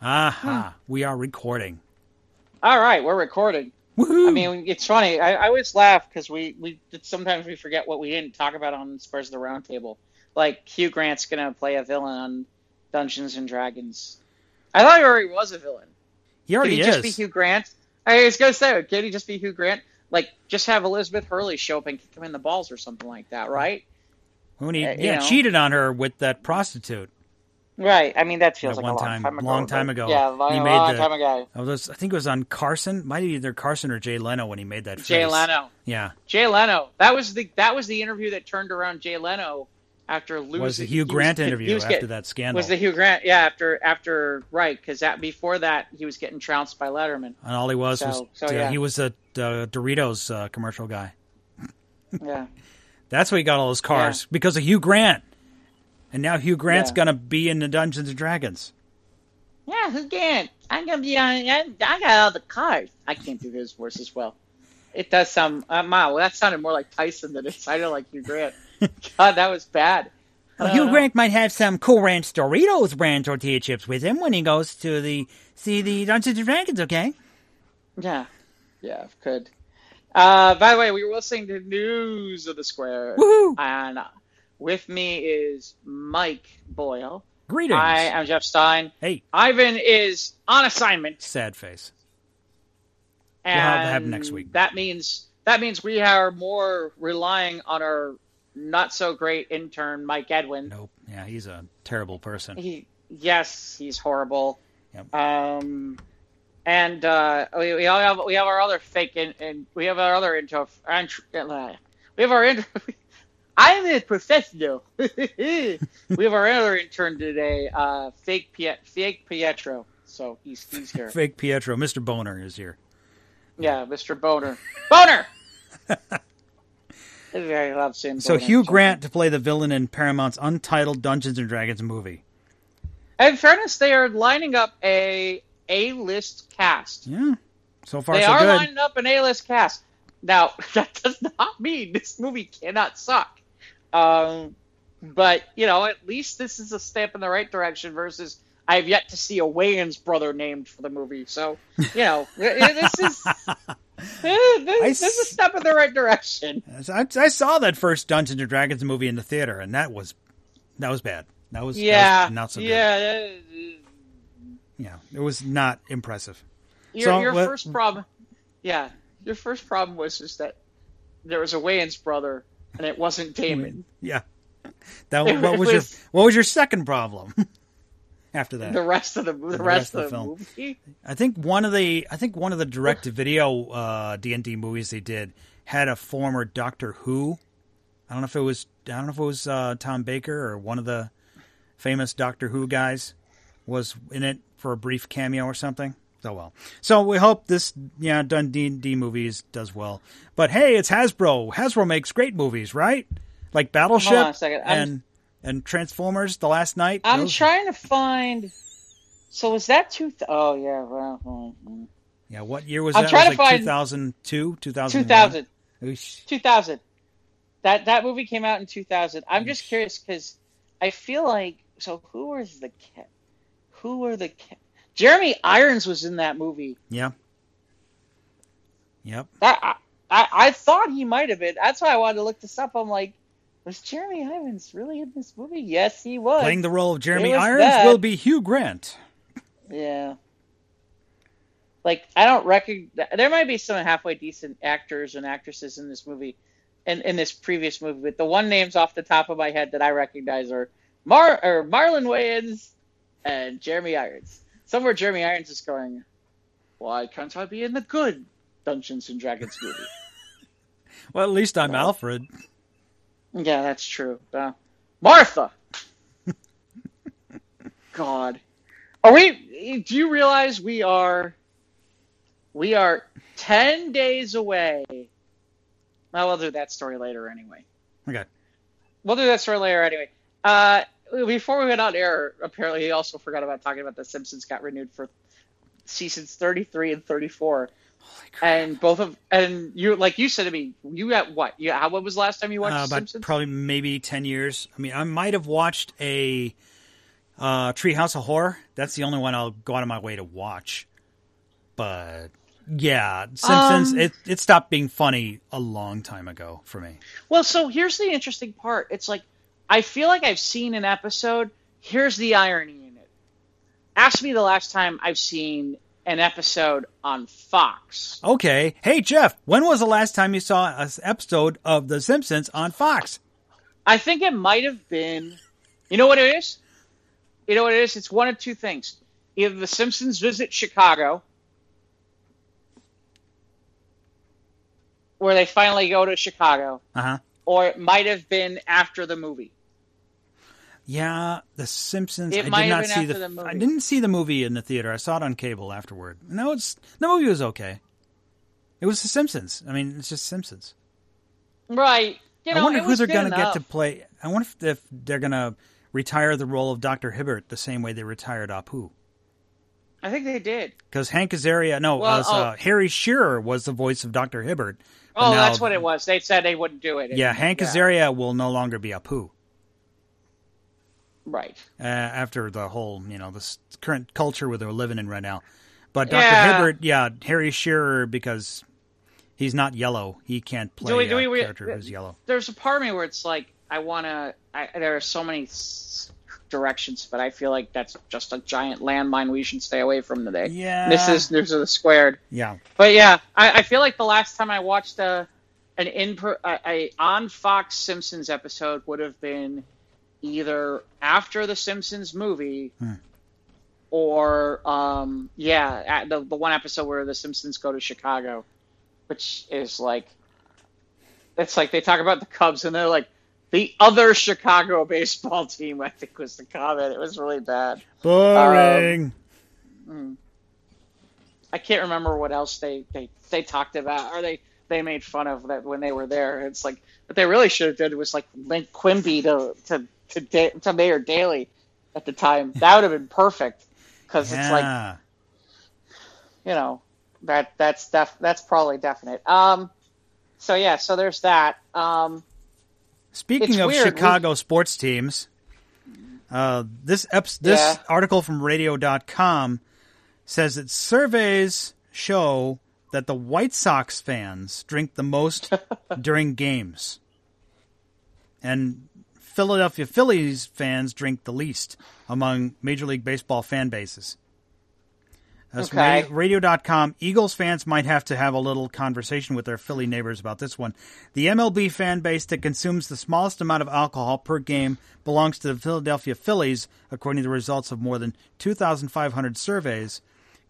Aha, we are recording. All right, we're recording. Woohoo! I mean, it's funny. I, I always laugh because we, we sometimes we forget what we didn't talk about on Spurs of the Roundtable. Like Hugh Grant's gonna play a villain on Dungeons and Dragons. I thought he already was a villain. he already Could he is. just be Hugh Grant? I was gonna say, could he just be Hugh Grant? Like, just have Elizabeth Hurley show up and kick him in the balls or something like that, right? when he uh, you yeah know. cheated on her with that prostitute. Right. I mean, that feels That like one a long time- time, ago. long time ago. Yeah, long, He made long the- time ago. Oh, those, I think it was on Carson. Might be either Carson or Jay Leno when he made that. Jay face. Leno. Yeah, Jay Leno. That was the that was the interview that turned around Jay Leno after losing. was the he Hugh Grant he interview was after get- that scandal Was the Hugh Grant? Yeah, after after right because that before that he was getting trounced by Letterman. and all he was was So- so, uh, yeah. he was a uh, Doritos uh, commercial guy. Yeah. That's why he got all those cars because of Hugh Grant. And now Hugh Grant's Yeah. gonna be in the Dungeons and Dragons. Yeah, Hugh Grant. I'm gonna be on. I, I got all the cards. I can't do his voice as well. It does sound. Uh, wow, that sounded more like Tyson than it sounded like Hugh Grant. God, that was bad. Well, Uh, Hugh Grant might have some Cool Ranch Doritos brand tortilla chips with him when he goes to the see the Dungeons and Dragons. Okay. Yeah, yeah, could. Uh, by the way, we were listening to News of the Square, Woohoo! and uh, with me is Mike Boyle. Greetings. Hi, I am Jeff Stein. Hey, Ivan is on assignment, sad face. and have that next week. That means that means we are more relying on our not so great intern Mike Edwin. Nope. Yeah, he's a terrible person. He yes, he's horrible. Yep. Um, and uh, we, we all have we have our other fake in, and we have our other intro. int- uh, We have our intro. I'm a professional. we have our other intern today, uh, fake Piet, fake Pietro. So he's he's here. Fake Pietro, Mr. Boner is here. Yeah, Mr. Boner. Boner. I love saying So Boner. Hugh Grant to play the villain in Paramount's untitled Dungeons and Dragons movie. In fairness, they are lining up a A-list cast. Yeah. So far they so are good. lining up an A-list cast. Now that does not mean this movie cannot suck. Um, but you know, at least this is a step in the right direction. Versus, I have yet to see a Wayans brother named for the movie. So you know, this is this, this is a step in the right direction. I, I saw that first Dungeons and Dragons movie in the theater, and that was that was bad. That was that Yeah, was not so good. yeah. Yeah, it was not impressive. Your, So, your what- first problem, yeah, your first problem was just that there was a Wayans brother and it wasn't Damon. Yeah. That what was your what was your second problem? After that, The rest of the the, rest, of the, film. movie. I think one of the I think one of the direct to video uh, D and D movies they did had a former Doctor Who. I don't know if it was I don't know if it was uh, Tom Baker or one of the famous Doctor Who guys was in it for a brief cameo or something. So well, so we hope this yeah done D and D movies does well. But hey, it's Hasbro. Hasbro makes great movies, right? Like Battleship Hold on a second. And and Transformers: The Last Knight. I'm Those- trying to find. So was that two? Th- oh yeah, well. Yeah, what year was I'm that? trying was to like find- 2002, 2001? 2000. Oosh. 2000. That that movie came out in 2000. I'm just curious because I feel like so. Who was the cat? Who were the cat? Jeremy Irons was in that movie. Yeah. Yep. That I, I, I thought he might have been. That's why I wanted to look this up. I'm like, was Jeremy Irons really in this movie? Yes, he was. Playing the role of Jeremy Irons that. will be Hugh Grant. Yeah. Like I don't recognize. There might be some halfway decent actors and actresses in this movie, in in this previous movie, but the one names off the top of my head that I recognize are Mar or Marlon Wayans and Jeremy Irons. Somewhere Jeremy Irons is going. Why can't I be in the good Dungeons and Dragons movie? Well, at least I'm Alfred. Yeah, that's true. Uh, Martha. God, are we? Do you realize we are? We are ten days away. Well, we'll do that story later anyway. Okay. We'll do that story later anyway. Uh, before we went on air, apparently he also forgot about talking about the Simpsons got renewed for seasons thirty-three and thirty-four. And both of and you like you said to me, you at what? Yeah, how what was the last time you watched Uh, about Simpsons? probably maybe 10 years. I mean, I might have watched a Uh, Treehouse of Horror. That's the only one I'll go out of my way to watch. But yeah, Simpsons. Um, it it stopped being funny a long time ago for me. Well, so here's the interesting part. It's like I feel like I've seen an episode. Here's the irony in it. Ask me the last time I've seen an episode on Fox. Okay. Hey Jeff, when was the last time you saw an episode of The Simpsons on Fox? I think it might have been. You know what it is? You know what it is? It's one of two things. Either The Simpsons visit Chicago, where they finally go to Chicago, Uh huh. or it might have been after the movie. Yeah, The Simpsons. It I did not see the. the. I didn't see the movie in the theater. I saw it on cable afterward. No, it's the movie was okay. It was The Simpsons. I mean, it's just Simpsons. Right. You know, I wonder who they're going to get to play. I wonder if, if they're going to retire the role of Doctor Hibbert the same way they retired Apu. I think they did. Because Hank Azaria, no, Well, was, uh, Harry Shearer was the voice of Doctor Hibbert. Oh, now- that's what it was. They said they wouldn't do it. Yeah, Hank Azaria will no longer be Apu. Right. uh, after the whole, you know, this current culture where they're living in right now. But Dr. Yeah. Hibbert, yeah, Harry Shearer, because he's not yellow, he can't play Do we- do a we- character who's yellow. There's a part of me where it's like I want to. There are so many s- directions, but I feel like that's just a giant landmine we should stay away from today. Yeah. This is this is squared. Yeah. But yeah, I, I feel like the last time I watched a an in a, a on Fox Simpsons episode would have been either after the Simpsons movie Hmm. or um yeah the the one episode where the Simpsons go to Chicago, which is like it's like they talk about the Cubs and they're like the other Chicago baseball team. I think was the comment. It was really bad. Boring. I can't remember what else they, they, they talked about or they, they made fun of that when they were there. It's like what they really should have did was like link Quimby to to to, da- to Mayor Daley at the time. That would have been perfect because it's like you know that that's def- that's probably definite. Um, so yeah, so there's that. Um, Speaking of weird, Chicago sports teams, uh, this this Yeah. article from radio.com says that surveys show that the White Sox fans drink the most during games. And Philadelphia Phillies fans drink the least among Major League Baseball fan bases. That's Okay. radio- radio.com. Eagles fans might have to have a little conversation with their Philly neighbors about this one. The MLB fan base that consumes the smallest amount of alcohol per game belongs to the Philadelphia Phillies, according to the results of more than 2,500 surveys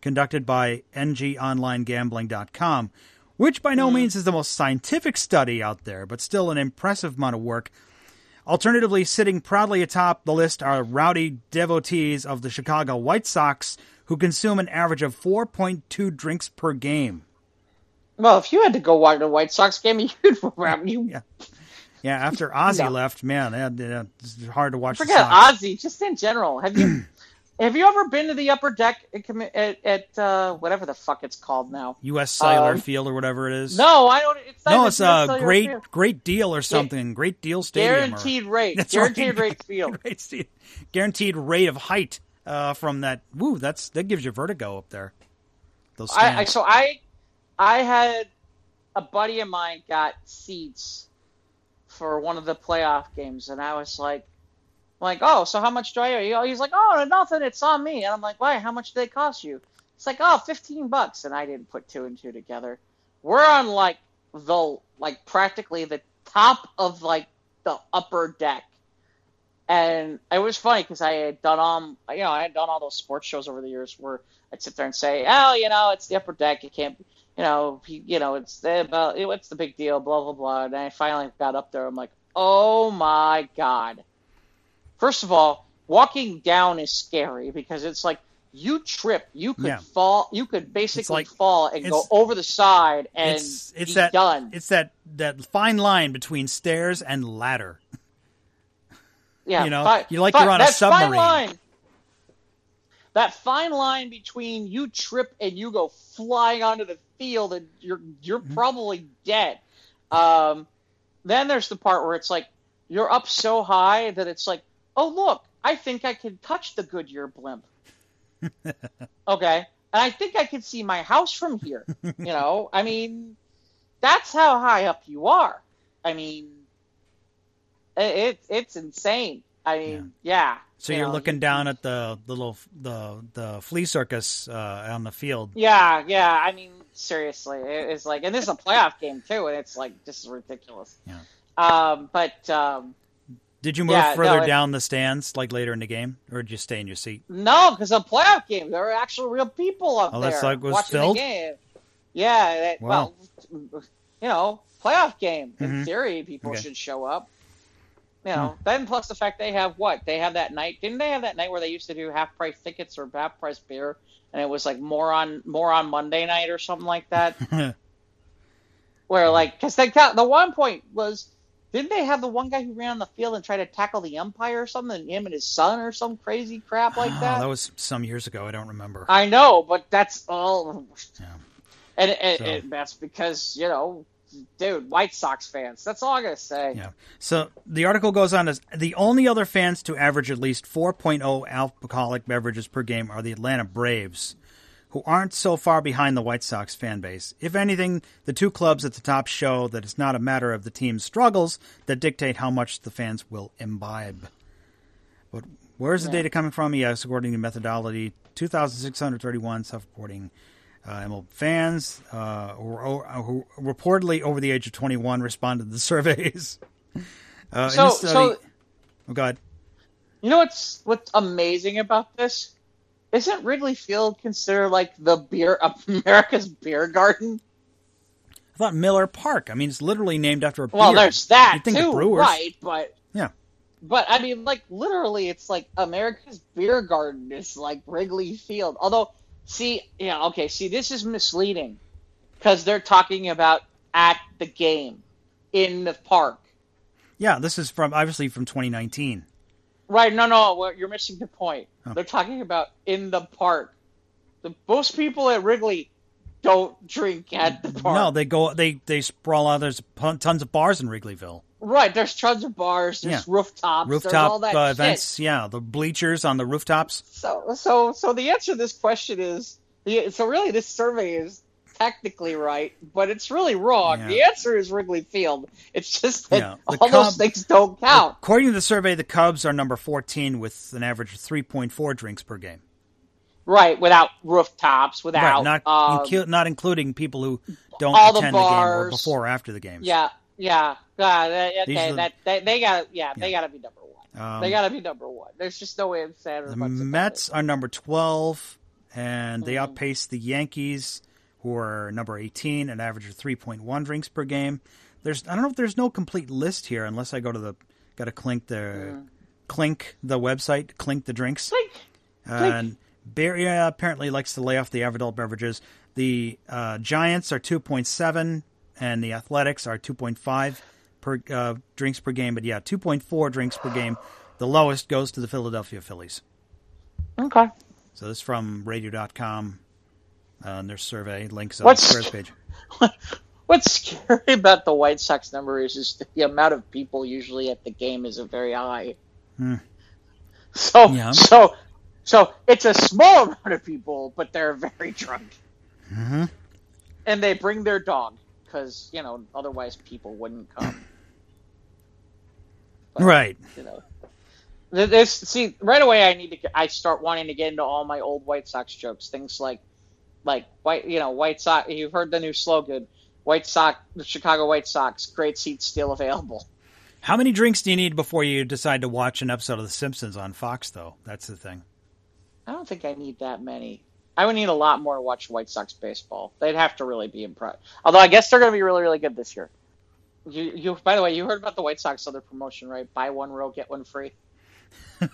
conducted by NJOnlineGambling.com, which by no mm-hmm. means is the most scientific study out there, but still an impressive amount of work. Alternatively, sitting proudly atop the list are rowdy devotees of the Chicago White Sox, who consume an average of 4.2 drinks per game. well, if you had to go watch a White Sox game, you'd you Yeah. Yeah, after Ozzy No. left, man, they had- they- it's hard to watch. forget. Ozzy. Just in general, have you have you ever been to the upper deck at, at, at uh, whatever the fuck it's called now? U.S. Cellular Um, Field or whatever it is. No, I don't. It's not no, it's a great, Field. great deal or something. Great deal stadium. or- guaranteed rate. That's guaranteed right. rate field. Guaranteed rate of height uh, from that. Woo, that's that gives you vertigo up there. Those I, I so I I had a buddy of mine got seats for one of the playoff games, and I was like, like, oh, so how much do I owe? He's like, oh, nothing, it's on me. And I'm like, why? How much do they cost you? It's like, oh, 15 bucks, and I didn't put two and two together. We're on like the like practically the top of like the upper deck. And it was funny because I had done um you know I had done all those sports shows over the years where I'd sit there and say oh you know it's the upper deck you can't you know you know it's the what's the big deal blah blah blah and I finally got up there I'm like oh my god first of all walking down is scary because it's like you trip you could Yeah. fall you could basically like- fall and go over the side and it's it's be that done it's that that fine line between stairs and ladder. Yeah, You know, fi- you like fi- you're on a that Fine submarine. line, that fine line between you trip and you go flying onto the field and you're you're Mm-hmm. probably dead. Um, then there's the part where it's like you're up so high that it's like, oh look, I think I can touch the Goodyear blimp. okay. And I think I can see my house from here. You know, I mean, that's how high up you are. I mean, it, it's insane. I mean, yeah. yeah so you are looking down at the little the the flea circus uh, on the field. Yeah, yeah. I mean, seriously, it's like, and this is a playoff game too, and it's like this is ridiculous. Yeah. Um, but um, did you move yeah, further no, down the stands, like later in the game, or did you stay in your seat? No, because a playoff game, there were actual real people up oh, there like was watching filled? the game. Yeah, that, wow. well, you know, playoff game. In mm-hmm. theory, people okay. should show up. You know, hmm. then plus the fact they have what they have that night. Didn't they have that night where they used to do half price tickets or half price beer, and it was like more on more on Monday night or something like that. where like because they the one point was didn't they have the one guy who ran on the field and tried to tackle the umpire or something, him and his son or some crazy crap like oh, that? That was some years ago. I don't remember. I know, but that's all. Yeah. And, and, so. and that's because you know dude, White Sox fans. That's all I gotta say. Yeah. So the article goes on as the only other fans to average at least 4.0 alcoholic beverages per game are the Atlanta Braves, who aren't so far behind the White Sox fan base. If anything, the two clubs at the top show that it's not a matter of the team's struggles that dictate how much the fans will imbibe. But where's the yeah. data coming from? Yes, according to methodology, 2,631 self-reporting uh, fans uh, who, who, reportedly over the age of 21 responded to the surveys. Uh, so, study, so, oh god, you know what's what's amazing about this? Isn't Wrigley Field considered like the beer America's beer garden? I thought Miller Park. I mean, it's literally named after a. Well, beer. there's that You'd think too, the Brewers. right? But yeah, but I mean, like literally, it's like America's beer garden is like Wrigley Field. Although See, yeah, okay. See, this is misleading because they're talking about at the game in the park. Yeah, this is from obviously from 2019. Right? No, no, well, you're missing the point. Oh. They're talking about in the park. The most people at Wrigley don't drink at the park. No, they go. They they sprawl out. There's tons of bars in Wrigleyville. Right, there's tons of bars. There's yeah. rooftops. Rooftop there's all that uh, events. Yeah, the bleachers on the rooftops. So, so, so the answer to this question is so. Really, this survey is technically right, but it's really wrong. Yeah. The answer is Wrigley Field. It's just that yeah. all Cub, those things don't count. According to the survey, the Cubs are number 14 with an average of 3.4 drinks per game. Right, without rooftops, without right, not um, incu- not including people who don't all attend the, the, bars, game or before or after the game. Yeah, yeah, uh, okay. the, that they, they got yeah, they got to be number one. Um, they got to be number one. There's just no way of saying The Mets are number 12, and they mm. outpace the Yankees, who are number 18, an average of 3.1 drinks per game. There's I don't know if there's no complete list here unless I go to the got to clink the mm. clink the website, clink the drinks. Clink. And Barry apparently likes to lay off the adult beverages. The uh, Giants are 2.7, and the Athletics are 2.5 per uh, drinks per game. But yeah, 2.4 drinks per game. The lowest goes to the Philadelphia Phillies. Okay. So this is from Radio.com. Uh, and their survey links on what's, the first page. What's scary about the White Sox number is, is the amount of people usually at the game isn't very high. Hmm. So, Yeah. so, so it's a small amount of people, but they're very drunk, hmm and they bring their dog because you know otherwise people wouldn't come. But, Right. You know, this see right away. I need to. I start wanting to get into all my old White Sox jokes. Things like, like white. You know, White Sox. You've heard the new slogan. White Sox, the Chicago White Sox, great seats still available. How many drinks do you need before you decide to watch an episode of The Simpsons on Fox, though? That's the thing. I don't think I need that many. I would need a lot more to watch White Sox baseball. They'd have to really be impressed. Although I guess they're going to be really, really good this year. You, you. By the way, you heard about the White Sox other promotion, right? Buy one row, get one free.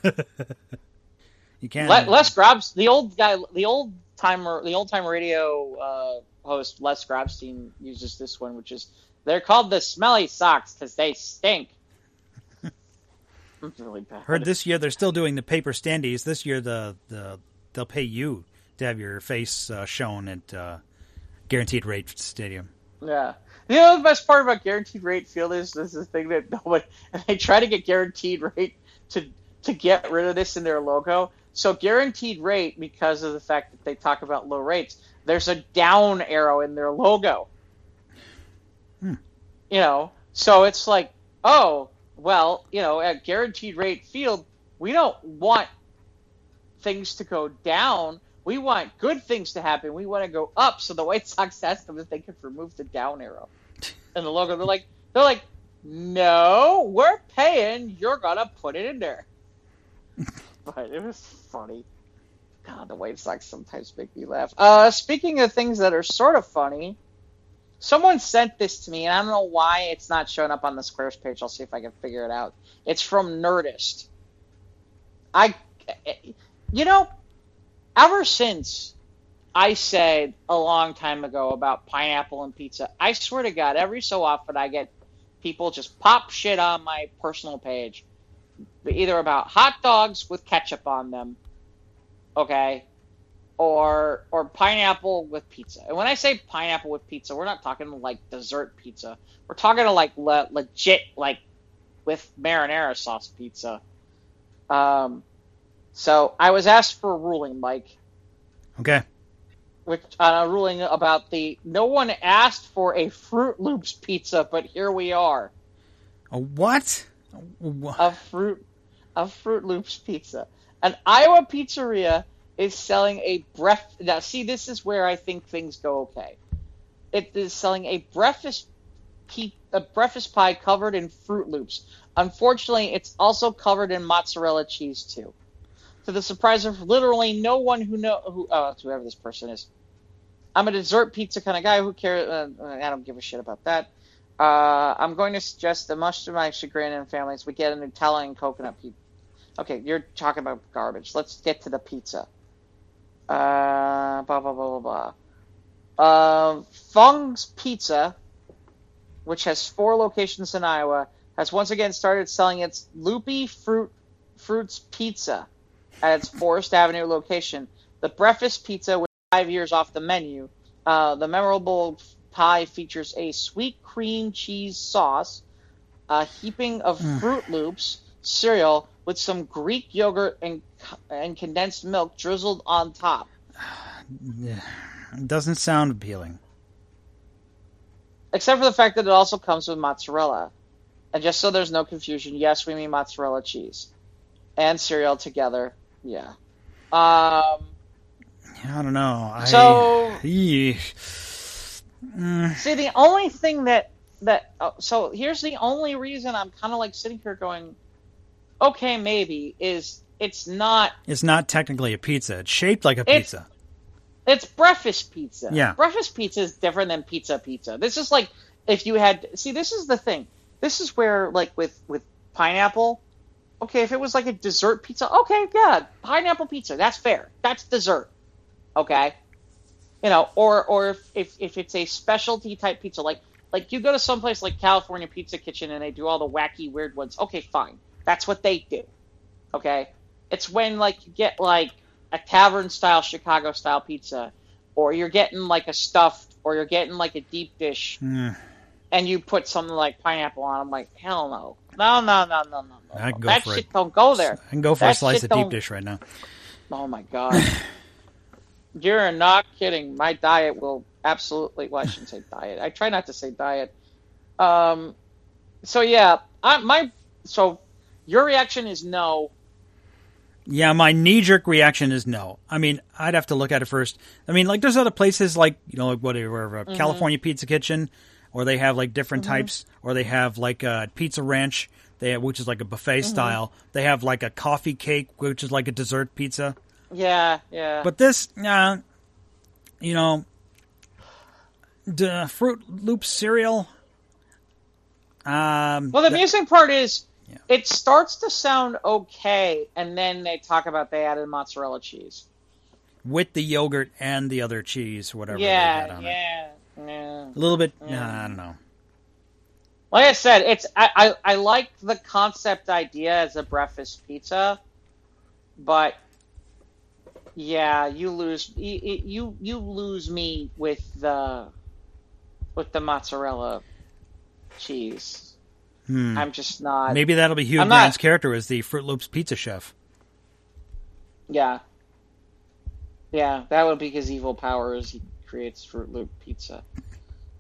You can't. Le- Les Grabs, the old guy, the old timer, the old time radio uh, host Les Grobstein uses this one, which is they're called the Smelly socks because they stink. really bad. Heard this year they're still doing the paper standees. This year the the they'll pay you to have your face uh, shown at uh, Guaranteed Rate Stadium. Yeah. You know the best part about guaranteed rate field is this is the thing that nobody and they try to get guaranteed rate to to get rid of this in their logo. So guaranteed rate, because of the fact that they talk about low rates, there's a down arrow in their logo. Hmm. You know, so it's like, oh, well, you know, at guaranteed rate field, we don't want things to go down. We want good things to happen. We want to go up. So the White Sox asked them if they could remove the down arrow in the logo. They're like, they're like, no, we're paying. You're gonna put it in there. but it was funny. God, the White Sox sometimes make me laugh. Uh, speaking of things that are sort of funny, someone sent this to me, and I don't know why it's not showing up on the Squares page. I'll see if I can figure it out. It's from Nerdist. I, you know, ever since I said a long time ago about pineapple and pizza, I swear to God, every so often I get people just pop shit on my personal page, either about hot dogs with ketchup on them, okay, or or pineapple with pizza. And when I say pineapple with pizza, we're not talking like dessert pizza. We're talking like le- legit like with marinara sauce pizza. Um, so I was asked for a ruling, Mike. Okay. Which uh, a ruling about the no one asked for a Fruit Loops pizza, but here we are. A what? A fruit, a Fruit Loops pizza. An Iowa pizzeria is selling a breath. Now, see, this is where I think things go okay. It is selling a breakfast, pe- a breakfast pie covered in Fruit Loops. Unfortunately, it's also covered in mozzarella cheese too to the surprise of literally no one who know who uh, whoever this person is. I'm a dessert pizza kind of guy. Who cares? Uh, I don't give a shit about that. Uh, I'm going to suggest that much to my chagrin and families, we get an Italian coconut pizza. Okay, you're talking about garbage. Let's get to the pizza. Uh, blah blah blah blah blah. Uh, Fong's Pizza, which has four locations in Iowa, has once again started selling its Loopy Fruit Fruits Pizza at its Forest Avenue location. The breakfast pizza with five years off the menu. Uh, the memorable pie features a sweet cream cheese sauce, a heaping of Mm. Fruit Loops cereal with some Greek yogurt and and condensed milk drizzled on top. It doesn't sound appealing. Except for the fact that it also comes with mozzarella. And just so there's no confusion, yes, we mean mozzarella cheese and cereal together. Yeah. Um, I don't know. I, So- Eesh. Mm, See, the only thing that that uh, so here's the only reason I'm kind of like sitting here going, okay, maybe is it's not it's not technically a pizza. It's shaped like a It's- pizza. it's breakfast pizza. Yeah. breakfast pizza is different than pizza pizza. This is like if you had see, this is the thing. This is where like with with pineapple. Okay, if it was like a dessert pizza, okay, yeah, pineapple pizza, that's fair. That's dessert. Okay. You know, or or if, if, if it's a specialty type pizza, like like you go to someplace like California Pizza Kitchen and they do all the wacky weird ones. Okay, fine. That's what they do. Okay? It's when like you get like a tavern style Chicago style pizza, or you're getting like a stuffed, or you're getting like a deep dish, Mm, and you put something like pineapple on. I'm like, hell no, no, no, no, no, no, no. I'd go that for shit it. don't go there. I can go for a slice of deep dish right now. Oh my god. You're not kidding. My diet will absolutely. Well, I shouldn't say diet. I try not to say diet. Um. So yeah, I my so your reaction is no. Yeah, my knee jerk reaction is no. I mean, I'd have to look at it first. I mean, like there's other places like you know, like whatever, uh, Mm-hmm. California Pizza Kitchen, or they have like different types, or they have like a Pizza Ranch, they have, which is like a buffet Mm-hmm. style. They have like a coffee cake, which is like a dessert pizza. Yeah, yeah. But this, uh, you know, the Fruit Loop cereal. Um, well, the th- amusing part is Yeah. it starts to sound okay, and then they talk about they added mozzarella cheese. with the yogurt and the other cheese, whatever. Yeah, it. yeah, yeah. A little bit. Nah, I don't know. Like I said, it's I, I, I like the concept idea as a breakfast pizza, but yeah, you lose you you, you lose me with the with the mozzarella cheese. Hmm. I'm just not. Maybe that'll be Hugh I'm not- Grant's character as the Fruit Loops pizza chef. Yeah. Yeah, that would be his evil power is he creates Fruit Loop pizza.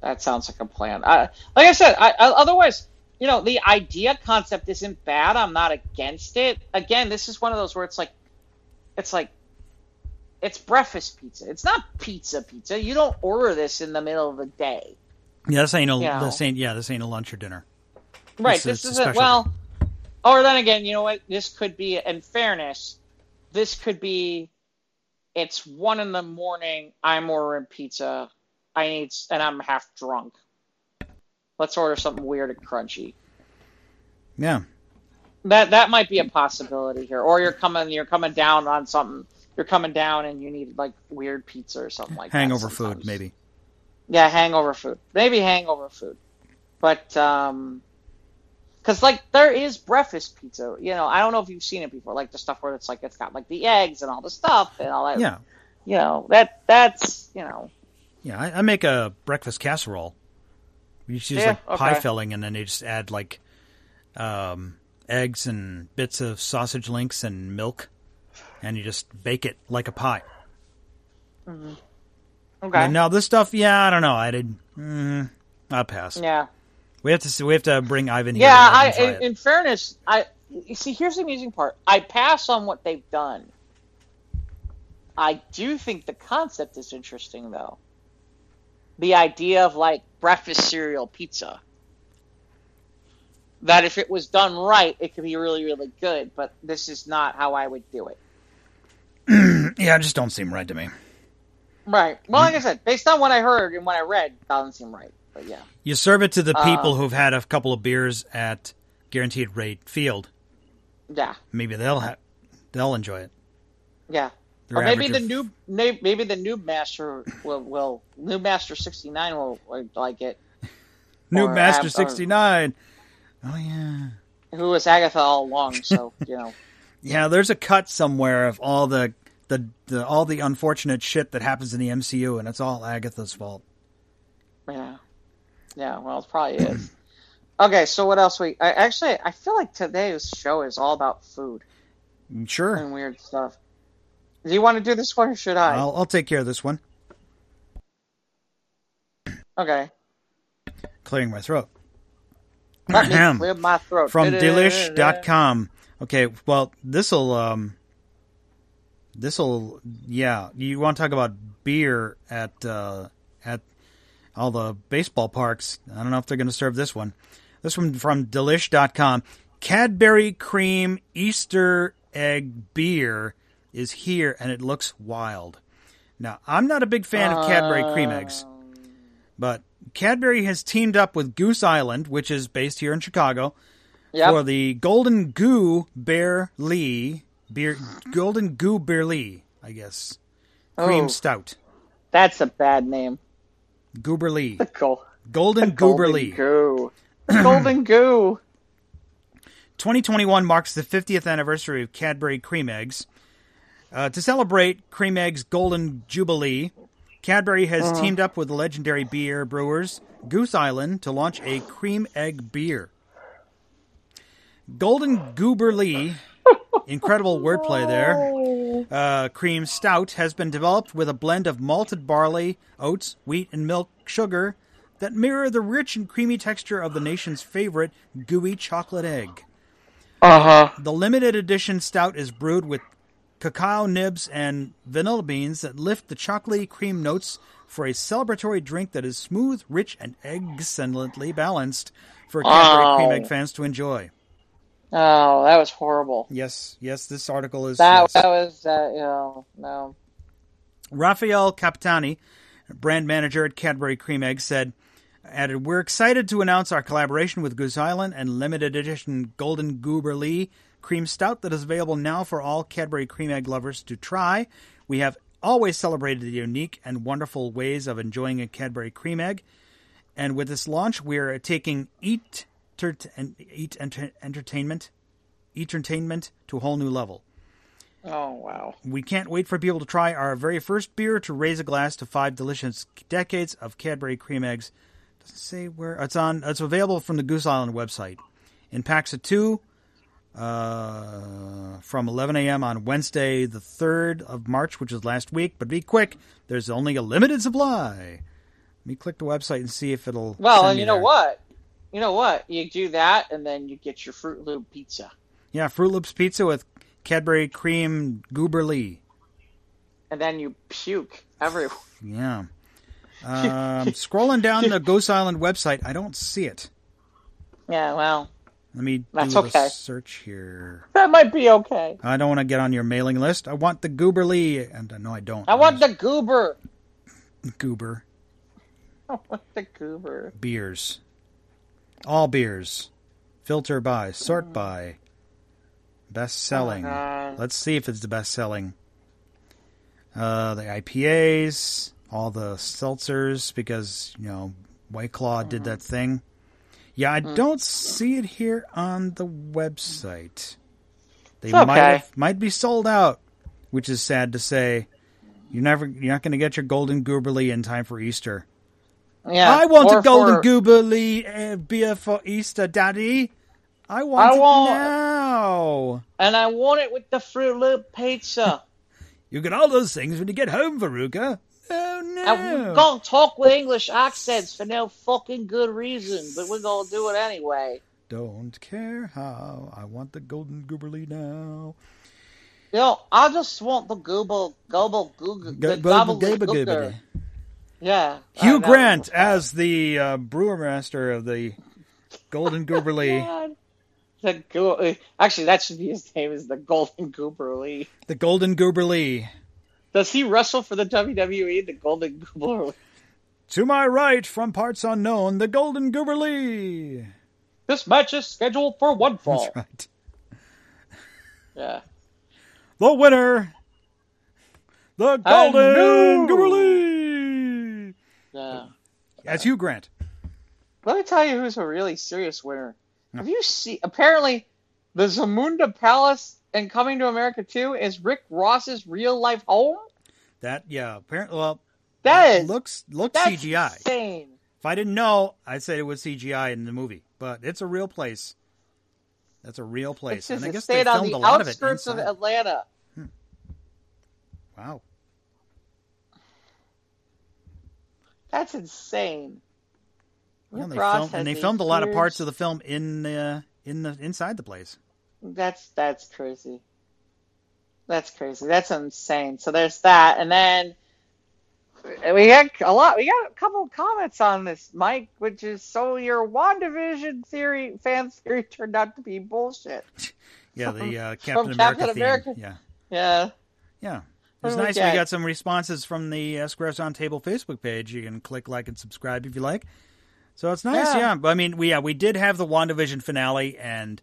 That sounds like a plan. I, like I said, I, I, otherwise, you know, the idea concept isn't bad. I'm not against it. Again, this is one of those where it's like, it's like, it's breakfast pizza. It's not pizza pizza. You don't order this in the middle of the day. Yeah, this ain't a Yeah. this ain't yeah this ain't a lunch or dinner. Right. It's this it's is a, specialty. well, or then again, you know what? This could be, in fairness, this could be. It's one in the morning. I'm ordering pizza. I need, and I'm half drunk. Let's order something weird and crunchy. Yeah, That that might be a possibility here. Or you're coming, you're coming down on something. You're coming down and you need like weird pizza or something like that. hangover food maybe. Yeah, hangover food. Maybe hangover food. But um cuz like there is breakfast pizza. You know, I don't know if you've seen it before, like the stuff where it's like it's got like the eggs and all the stuff and all that. Yeah, You know, that that's, you know. yeah. I, I make a breakfast casserole. You just use Yeah, like pie filling, and then you just add like um, eggs and bits of sausage links and milk, and you just bake it like a pie. Mm. Okay. And now this stuff, yeah, I don't know. I did. Mm, I'll pass. yeah. We have to. see- We have to bring Ivan here. Yeah, I in, in fairness, I you see here's the amusing part. I pass on what they've done. I do think the concept is interesting though. The idea of like breakfast cereal pizza. That if it was done right, it could be really, really good, but this is not how I would do it. yeah, it just don't seem right to me. Right. Well, like I said, based on what I heard and what I read, doesn't seem right. But yeah. You serve it to the people uh, who've had a couple of beers at Guaranteed Rate Field. Yeah. Maybe they'll ha- they'll enjoy it. Yeah. Their or maybe the new maybe the new master will will new master 69 will, will like it New or Master sixty nine. Oh yeah, who was agatha all along so you know yeah. There's a cut somewhere of all the, the the all the unfortunate shit that happens in the MCU, and it's all Agatha's fault. yeah yeah well it probably is. Okay so what else we I, actually i feel like today's show is all about food Sure, and weird stuff. Do you want to do this one or should i? I'll I'll take care of this one. okay. Clearing my throat. let me clear my throat. From delish.com. Okay, well, this'll um this'll yeah, you want to talk about beer at uh at all the baseball parks. I don't know if they're going to serve this one. This one from delish.com. Cadbury cream Easter egg beer is here and it looks wild. Now, I'm not a big fan of Cadbury cream eggs. But Cadbury has teamed up with Goose Island, which is based here in Chicago, Yep. for the Golden Goo Bear Lee beer, Golden Gooberly, I guess, cream Oh. stout, that's a bad name Goober Lee, Go- Golden Gooberly. golden goo golden goo 2021 marks the 50th anniversary of Cadbury cream eggs. Uh, to celebrate Cream Eggs Golden Jubilee, Cadbury has Uh-huh. teamed up with the legendary beer brewers Goose Island to launch a cream egg beer. Golden Gooberly, incredible wordplay there. Uh, cream stout has been developed with a blend of malted barley, oats, wheat, and milk sugar that mirror the rich and creamy texture of the nation's favorite gooey chocolate egg. uh-huh The limited edition stout is brewed with cacao nibs and vanilla beans that lift the chocolatey cream notes for a celebratory drink that is smooth, rich, and excellently balanced for Cadbury Oh. cream egg fans to enjoy. Oh that was horrible Yes, yes, this article is. That yes. that was uh, you know no. Raphael Capitani, brand manager at Cadbury Cream Egg, said, added, We're excited to announce our collaboration with Goose Island and limited edition Golden Gooberly cream stout that is available now for all Cadbury Cream Egg lovers to try. We have always celebrated the unique and wonderful ways of enjoying a Cadbury Cream Egg. And with this launch, we're taking Eat, eat enter- Entertainment, Entertainment to a whole new level. Oh wow. We can't wait for people to try our very first beer to raise a glass to five delicious decades of Cadbury cream eggs. Doesn't say where it's on. It's available from the Goose Island website. in packs of two uh, from 11 a.m. on Wednesday, the 3rd of March, which was last week. But be quick, there's only a limited supply. Let me click the website and see if it'll. Well, and you know there. what? You know what? You do that, and then you get your Fruit Loop pizza, Yeah, Fruit Loops pizza with Cadbury cream gooberly. and then you puke everywhere. Yeah. Um, scrolling down the Goose Island website, I don't see it. Yeah, well, Let me That's do okay. search here. that might be okay. I don't want to get on your mailing list. I want the gooberly, and uh, no, I don't. I want the goober. goober I want the goober. beers. All beers. Filter by, sort by. Best selling. God. Let's see if it's the best selling. Uh, the IPAs, all the seltzers, because you know White Claw did Mm-hmm. that thing. Yeah, I don't see it here on the website. They might okay. have, might be sold out, which is sad to say. You're never you're not going to get your golden gooberly in time for Easter. Yeah, I want a golden for- gooberly uh, beer for Easter, Daddy. I want I it want- now. and I want it with the Fruit Loop pizza. You get all those things when you get home, Veruca. Oh no! And we're gonna talk with English accents for no fucking good reason, but we're gonna do it anyway. Don't care how. I want the golden gooberly now. Know, I just want the gobble, gobble, google, Go- the go- gobble, go- go- google. go- Yeah. Hugh know. Grant as the uh, brewer master of the golden gooberly, The go- Actually, that should be his name. Is the Golden Gooberly. The golden gooberly. Does he wrestle for the WWE? The Golden Gooberly. To my right, from parts unknown, the golden gooberly. This match is scheduled for one fall. That's right. Yeah. The winner, the golden gooberly. That's Hugh Grant. Let me tell you who's a really serious winner. Have you seen? Apparently, the Zamunda Palace and Coming to America 2 is Rick Ross's real life home. That yeah. Apparently, well, That is looks looks that's CGI. insane. If I didn't know, I'd say it was CGI in the movie, but it's a real place. That's a real place, and I guess they stayed on filmed the a lot of it outskirts of. Atlanta. Hmm. Wow. That's insane. Rick they filmed, and they filmed a lot of parts of the film in the in the inside the place. That's that's crazy. That's crazy. That's insane. So there's that, and then we got a lot. We got a couple of comments on this, Mike, which is so your WandaVision theory, fan theory, turned out to be bullshit. Yeah, the uh, Captain America Captain. America. Yeah, Yeah. yeah. What It's nice. We got some responses from the uh, Squares on Table Facebook page. You can click like and subscribe if you like. So it's nice. Yeah. Yeah. But I mean, we yeah we did have the WandaVision finale, and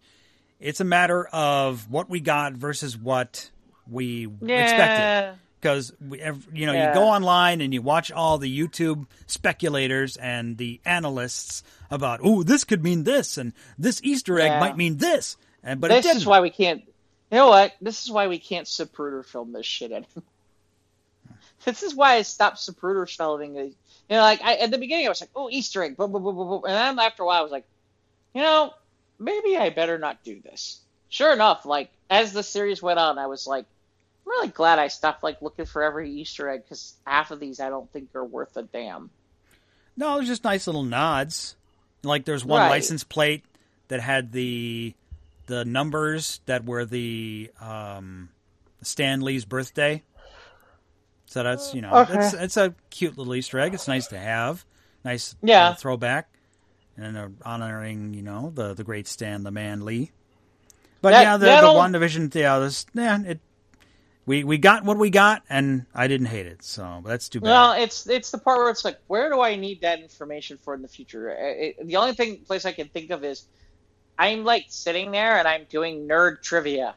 it's a matter of what we got versus what we expected. Yeah. because you know Yeah. you go online and you watch all the YouTube speculators and the analysts about oh this could mean this and this Easter egg might mean this and but This is why we can't. You know what? This is why we can't Zapruder film this shit anymore. This is why I stopped it. You know, like I, at the beginning, I was like, "Oh, Easter egg," boom, boom, boom, boom. and then after a while, I was like, "You know, maybe I better not do this." Sure enough, like as the series went on, I was like, "I'm really glad I stopped like looking for every Easter egg because half of these I don't think are worth a damn." no, it was just nice little nods. Like there's one Right. license plate that had the the numbers that were the um, Stan Lee's birthday. So that's you know Okay. it's it's a cute little Easter egg. It's nice to have, nice Yeah. uh, throwback, and uh, honoring you know the the great Stan the Man Lee. But That- yeah, the, the WandaVision, yeah, this yeah it. We we got what we got, and I didn't hate it, so that's too bad. Well, it's it's the part where it's like, where do I need that information for in the future? It, it- the only thing place I can think of is I'm like sitting there and I'm doing nerd trivia.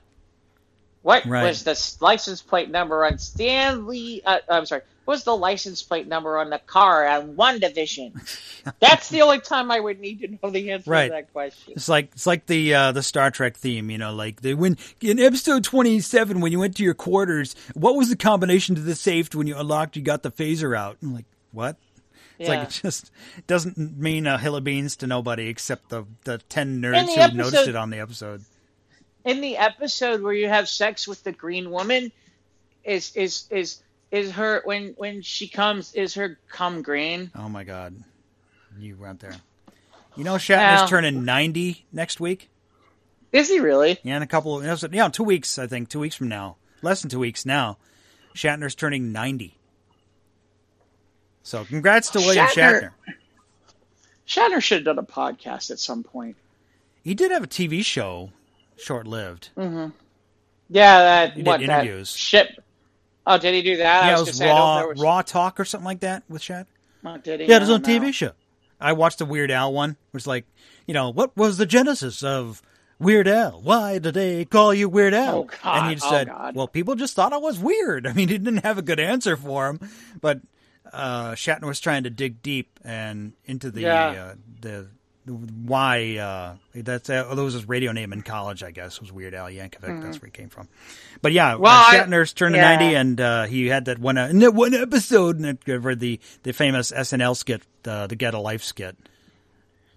What Right. was the license plate number on Stan Lee? Uh, I'm sorry. What was the license plate number on the car on WandaVision? That's the only time I would need to know the answer Right. to that question. It's like it's like the uh, the Star Trek theme, you know, like the, when in episode twenty seven when you went to your quarters, what was the combination to the safe when you unlocked? You got the phaser out. I'm like, what? It's Yeah. like it just doesn't mean a hill of beans to nobody except the the ten nerds who episode- noticed it on the episode. In the episode where you have sex with the green woman is is is is her when when she comes is her cum green Oh my god, you went there. You know, Shatner's Well- turning ninety next week. is he really Yeah, in a couple of yeah, two weeks I think, two weeks from now, less than two weeks now. Shatner's turning ninety. So congrats to William Shatner- Shatner. Shatner should have done a podcast at some point He did have a TV show, short lived. yeah that He did what interviews. that ship oh did he do that I yeah, it was was I don't know raw was- raw talk or something like that with Shat. oh, did he? Yeah, it was on know. TV show. I watched the Weird Al one. It was like, you know, what was the genesis of Weird Al? Why did they call you Weird Al? Oh, God. And he Oh, said, God. well, people just thought I was weird. I mean, he didn't have a good answer for him, but uh, Shatner was trying to dig deep and into the Yeah. uh, the why. Uh, that's uh, that was his radio name in college, I guess. Was Weird Al Yankovic? That's where he came from. But yeah, Mm-hmm. Well, uh, I- Shatner's turning yeah. ninety, and uh, he had that one uh, that one episode, and it, for the the famous SNL skit, uh, the Get a Life skit.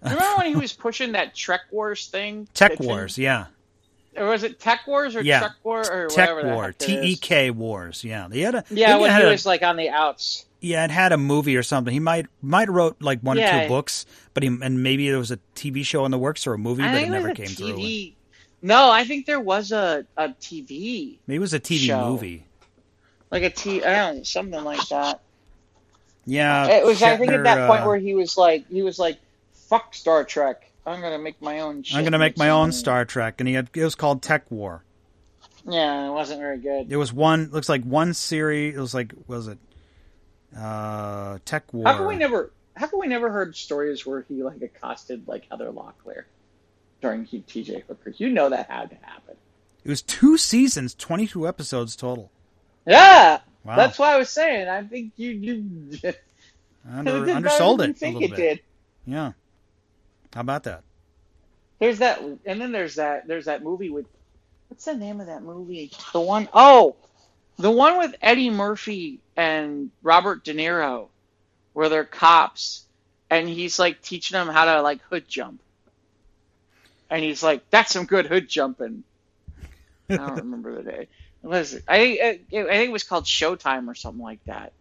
remember when he was pushing that Trek Wars thing Tech Wars, yeah. or was it Tech Wars or Yeah. Trek War or Tech whatever War, T E. K Wars, yeah. They had a yeah when had he a- was like on the outs yeah, it had a movie or something. He might might wrote like one or two books, but he and maybe there was a TV show in the works or a movie, I but it it never was came a through. No, I think there was a, a TV, Maybe it was a TV Show. movie. like a T, I don't know, something like that. Yeah, it was, I think, at that point uh, where he was like, he was like, "Fuck Star Trek, I'm gonna make my own." Shit. I'm going to make my own Star Trek, and he had it was called Tech War. Yeah, it wasn't very good. It was one looks like one series. It was like what was it uh Tech War? How come we never? How come we never heard stories where he like accosted like Heather Locklear during T.J. Hooker? You know that had to happen. It was two seasons, 22 episodes total. Yeah, Wow. that's why I was saying. I think you you Under, it undersold it think a little it bit. did. Yeah. How about that? There's that, and then there's that. There's that movie with what's the name of that movie? The one oh, the one with Eddie Murphy and Robert De Niro, where they're cops, and he's like teaching them how to like hood jump, and he's like, "That's some good hood jumping." I don't remember the day. What is it? I think uh, I think it was called Showtime or something like that.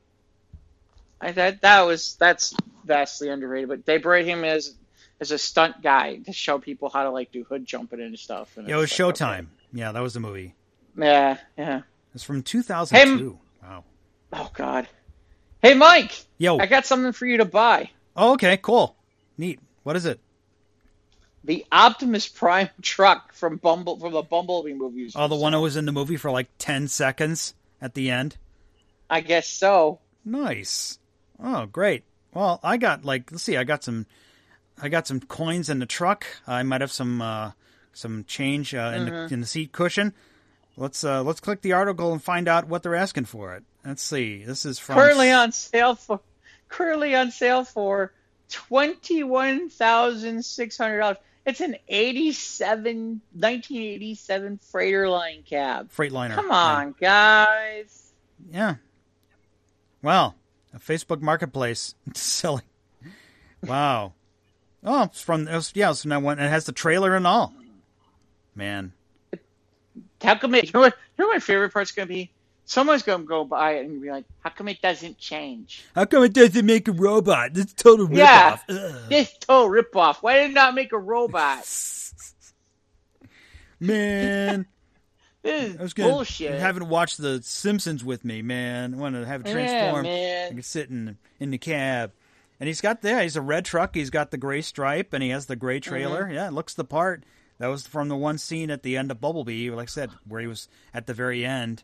I that that was that's vastly underrated, but they brought him as as a stunt guy to show people how to like do hood jumping and stuff. And Yeah, it was it's like, Showtime. Yeah, that was the movie. Yeah, yeah. It's from 2002. wow. Oh God. Hey Mike, Yo. I got something for you to buy. Oh, okay, cool. Neat. What is it? The Optimus Prime truck from Bumble from the Bumblebee movies. Oh, the one that was in the movie for like 10 seconds at the end? I guess so. Nice. Oh, great. Well, I got like let's see, I got some I got some coins in the truck. I might have some uh some change uh, in Mm-hmm. the in the seat cushion. Let's uh let's click the article and find out what they're asking for it. Let's see. This is from Currently on sale for currently on sale for twenty one thousand six hundred dollars. It's an 87, 1987 freighter line cab. Freightliner. Come on, guys. Yeah. Wow. A Facebook Marketplace selling. Wow. Oh, it's from it was, yeah. So now one it has the trailer and all. Man, How come it? You know what? You know what my favorite part's gonna be? Someone's gonna go buy it and be like, "How come it doesn't change?" how come it doesn't make a robot? It's total ripoff. Yeah. Ugh. This total ripoff. Why did it not make a robot? Man, This I was is gonna bullshit. you haven't watched the Simpsons with me, man. I want to have it Yeah, transform. man. I can sit in in the cab, and he's got there. He's a red truck. He's got the gray stripe, and he has the gray trailer. Mm-hmm. Yeah, it looks the part. That was from the one scene at the end of Bumblebee, like I said, where he was at the very end,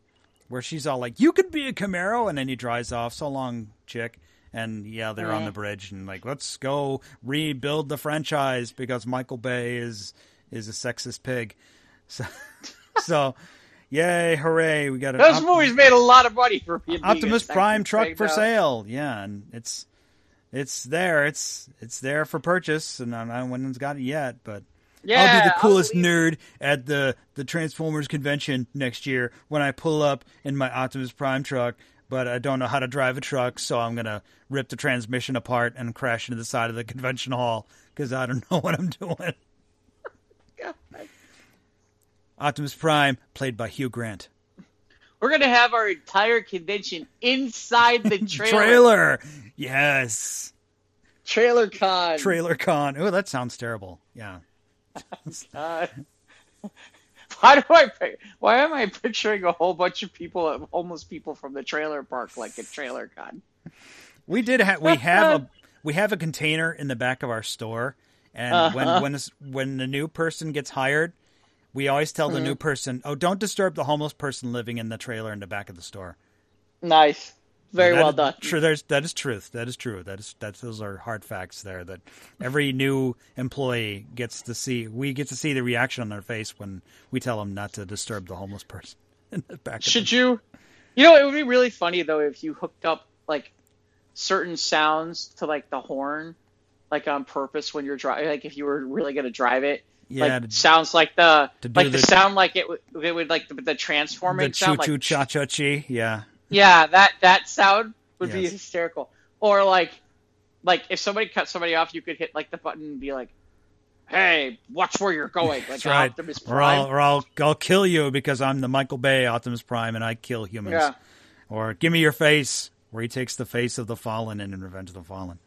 where she's all like, "You could be a Camaro," and then he drives off. So long, chick. And yeah, they're on the bridge, and like, let's go rebuild the franchise because Michael Bay is is a sexist pig. So, so yay, hooray! We got Those op- movies made a lot of money for being Optimus Prime truck for though. sale. Yeah, and it's it's there. It's it's there for purchase, and I no one's got it yet. But Yeah, I'll be the coolest nerd at the the Transformers convention next year when I pull up in my Optimus Prime truck. but I don't know how to drive a truck, so I'm gonna rip the transmission apart and crash into the side of the convention hall because I don't know what I'm doing. God. Optimus Prime, played by Hugh Grant. We're gonna have our entire convention inside the trailer. Trailer, yes. Trailer con. Trailer con. Oh, that sounds terrible. Yeah. Uh, why do I? Why am I picturing a whole bunch of people, homeless people from the trailer park, like a trailer con? We did have we have a we have a container in the back of our store, and Uh-huh. when when this, when the new person gets hired, we always tell the Mm-hmm. new person, "Oh, don't disturb the homeless person living in the trailer in the back of the store." Nice, very well done. True, there's that is truth. That is true. That is that those are hard facts there. That every new employee gets to see. We get to see the reaction on their face when we tell them not to disturb the homeless person in the back. Should the, you? You know, it would be really funny though if you hooked up like certain sounds to like the horn, like on purpose when you're driving. Like if you were really gonna drive it, yeah, like sounds like the like the, the- sound like it would it would like the, the the transforming choo sound choo like cha cha chi. Yeah, yeah that that sound would be hysterical. Or like like if somebody cut somebody off, you could hit like the button and be like, "Hey, watch where you're going." Like that's right. Optimus Or I'll, or I'll I'll kill you because I'm the Michael Bay Optimus Prime and I kill humans. Yeah. Or give me your face, where he takes the face of the fallen and in Revenge of the Fallen.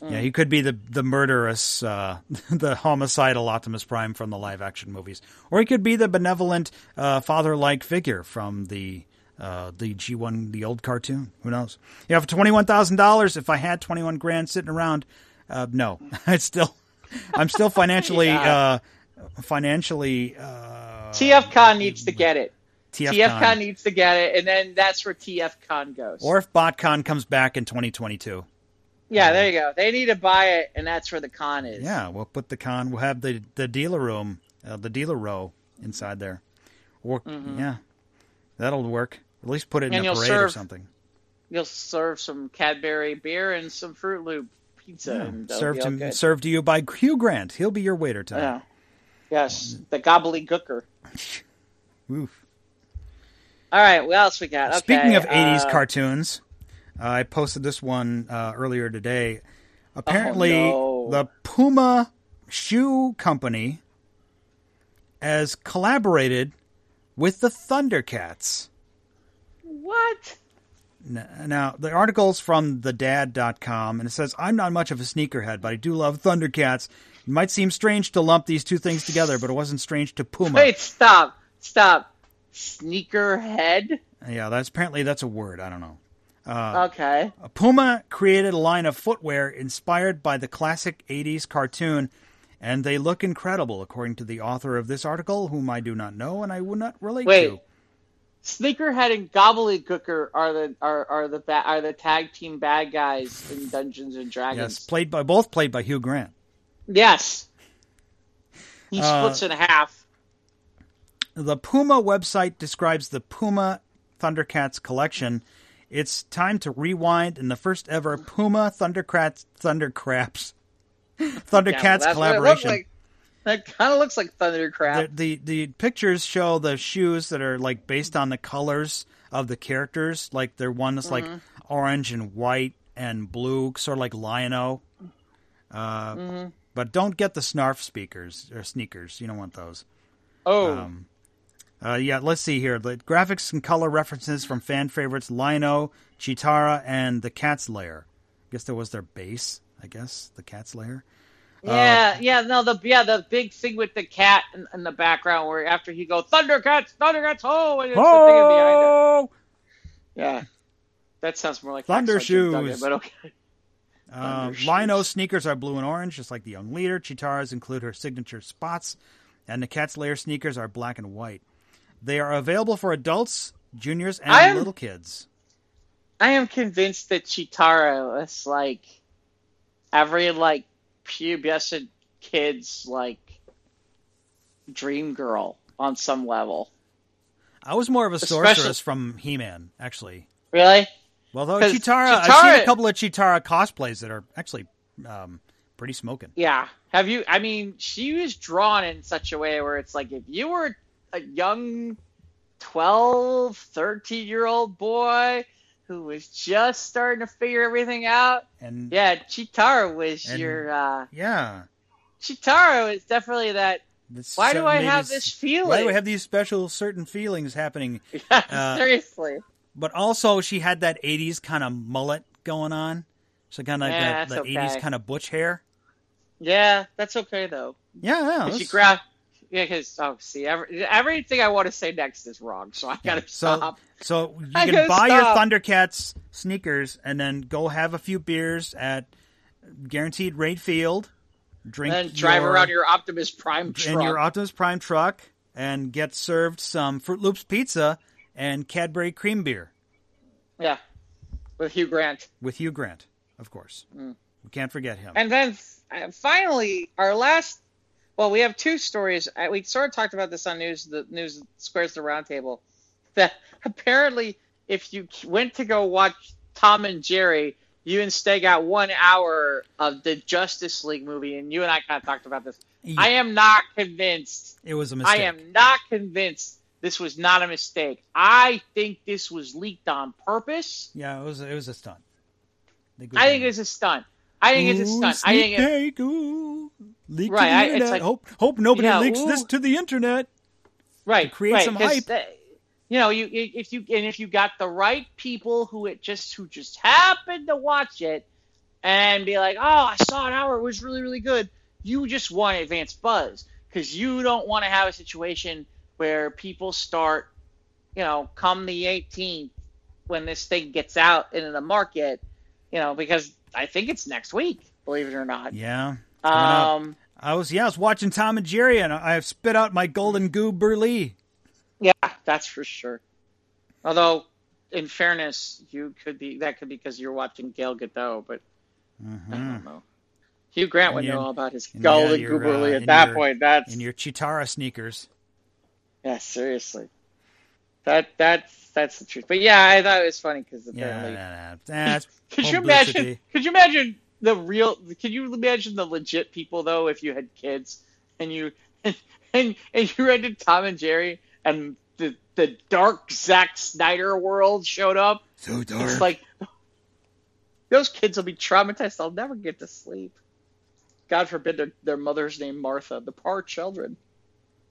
Mm. Yeah, he could be the the murderous, uh, the homicidal Optimus Prime from the live action movies, or he could be the benevolent uh, father like figure from the uh, the G one, the old cartoon. Who knows? Yeah, for twenty one thousand dollars, if I had twenty one grand sitting around, uh, no, I'd still, I'm still financially, Yeah. uh, financially. Uh, TFCon needs to get it. TFCon. TFCon needs to get it, and then that's where TFCon goes. or if BotCon comes back in 2022. yeah, there you go. They need to buy it, and that's where the con is. Yeah, we'll put the con. We'll have the the dealer room, uh, the dealer row inside there. Or yeah, that'll work. At least put it in. And a parade or serve- something. You'll serve some Cadbury beer and some Fruit Loop pizza, Yeah. and Served to good. served to you by Hugh Grant. He'll be your waiter tonight. Yeah. Yes, the gobbledygooker. Oof. All right, what else we got? Okay, Speaking of 80s uh, cartoons, uh, I posted this one uh, earlier today. Apparently, Oh, no. the Puma Shoe Company has collaborated with the Thundercats. What? Now, the article's from thedad.com, and it says, I'm not much of a sneakerhead, but I do love Thundercats. It might seem strange to lump these two things together, but it wasn't strange to Puma. Wait, stop, stop. Sneakerhead. Yeah, that's apparently that's a word. I don't know. Uh, Okay. Puma created a line of footwear inspired by the classic 80s cartoon, and they look incredible, according to the author of this article, whom I do not know and I would not relate Wait. to. Sneakerhead and Gobbledygooker are the are are the ba- are the tag team bad guys in Dungeons and Dragons. Yes, played by both played by Hugh Grant. Yes. He Uh, splits in half. The Puma website describes the Puma Thundercats collection. It's time to rewind in the first ever Puma Thundercats Thundercraps Thundercats Yeah, well, collaboration. like. That kind of looks like Thundercrap. the, the the pictures show the shoes that are like based on the colors of the characters. Like they're one that's like orange and white and blue, sort of like Lion-O. Uh, But don't get the snarf speakers or sneakers. You don't want those. oh, Um, uh, yeah, let's see here. The graphics and color references from fan favorites Lion-O, Cheetara, and the Cat's Lair. I guess that was their base. I guess the Cat's Lair. Yeah, yeah. No, the yeah the big thing with the cat in, in the background where after he goes Thundercats, Thundercats, oh, and it's the thing behind it. Oh! Yeah, that sounds more like Thunder Duggan, shoes. but okay. Um, Thunder. Lion-O's sneakers are blue and orange, just like the young leader. Cheetara's include her signature spots, and the Cat's Lair sneakers are black and white. They are available for adults, juniors, and am- little kids. I am convinced that Chitara is like every like pubescent kid's like dream girl on some level. I was more of a Especially- sorceress from He-Man, actually. Really? Well, though Cheetara, I've seen a couple of Cheetara cosplays that are actually um, pretty smoking. Yeah. Have you? I mean, she was drawn in such a way where it's like if you were a young 12, 13 year old boy who was just starting to figure everything out. And Yeah, Cheetara was And- your uh yeah. Cheetara is definitely that This why do I have this feeling? Why do I have these special certain feelings happening? Yeah, uh, seriously. But also, she had that '80s kind of mullet going on, so kind of Yeah, that's that '80s okay. kind of butch hair. Yeah, that's okay though. Yeah, yeah. She grabbed yeah, because oh, see, every, everything I want to say next is wrong, so I gotta so, stop. so you I can buy stop. your Thundercats sneakers and then go have a few beers at Guaranteed Rate Field. Drink And then drive your, around your Optimus Prime truck. in your Optimus Prime truck and get served some Fruit Loops pizza and Cadbury cream beer yeah, with Hugh Grant. with Hugh Grant, of course. Mm. We can't forget him. And then uh, finally, our last. Well, we have two stories. We sort of talked about this on news. The news squares the roundtable. That apparently, if you went to go watch Tom and Jerry, you instead got one hour of the Justice League movie. And you and I kind of talked about this. Yeah, I am not convinced. it was a mistake. I am not convinced this was not a mistake. I think this was leaked on purpose. Yeah, it was. It was a stunt. I think it's a stunt. I think it's a stunt. I think it, leak Right, to the I- internet. like- hope hope nobody Yeah, leaks ooh. this to the internet. right create right, some hype. that- you know, you if you and if you got the right people who it just who just happened to watch it and be like, oh, I saw an hour, it was really really good. You just want advance buzz because you don't want to have a situation where people start, you know, come the 18th when this thing gets out into the market, you know, because I think it's next week, believe it or not. Yeah. Um, I was yeah, I was watching Tom and Jerry, and I have spit out my golden goo. Yeah, that's for sure. Although, in fairness, you could be that could be because you're watching Gal Gadot, but I hmm don't know. Hugh Grant would know all about his golden yeah, gooberly uh, at that your- point. That's In your Cheetara sneakers. yeah, seriously. That that's that's the truth. But yeah, I thought it was funny because Yeah, apparently. nah, nah, that's Could you imagine? Could you imagine the real? can you imagine the legit people though? If you had kids and you and and, and you rented Tom and Jerry and the the dark Zack Snyder world showed up. so dark. It's like those kids will be traumatized. They'll never get to sleep. God forbid their, their mother's name Martha. The poor children.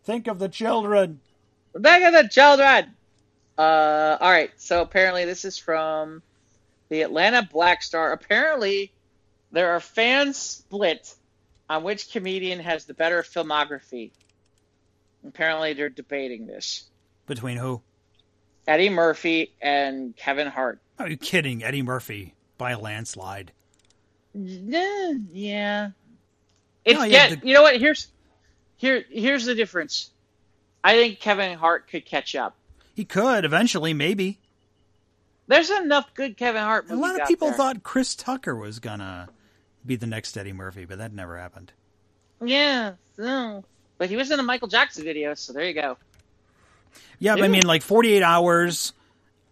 Think of the children. Think of the children. Uh, all right. So apparently this is from the Atlanta Black Star. Apparently there are fans split on which comedian has the better filmography. Apparently they're debating this. Between who? Eddie Murphy and Kevin Hart. Are you kidding? Eddie Murphy by a landslide. Yeah. It's No, yeah, get, the- you know what? Here's here here's the difference. I think Kevin Hart could catch up. He could eventually, maybe. There's enough good Kevin Hart A lot of people thought Chris Tucker was gonna be the next Eddie Murphy, but that never happened. Yeah, no. But he was in a Michael Jackson video, so there you go. Yeah, but I mean, like 48 Hours,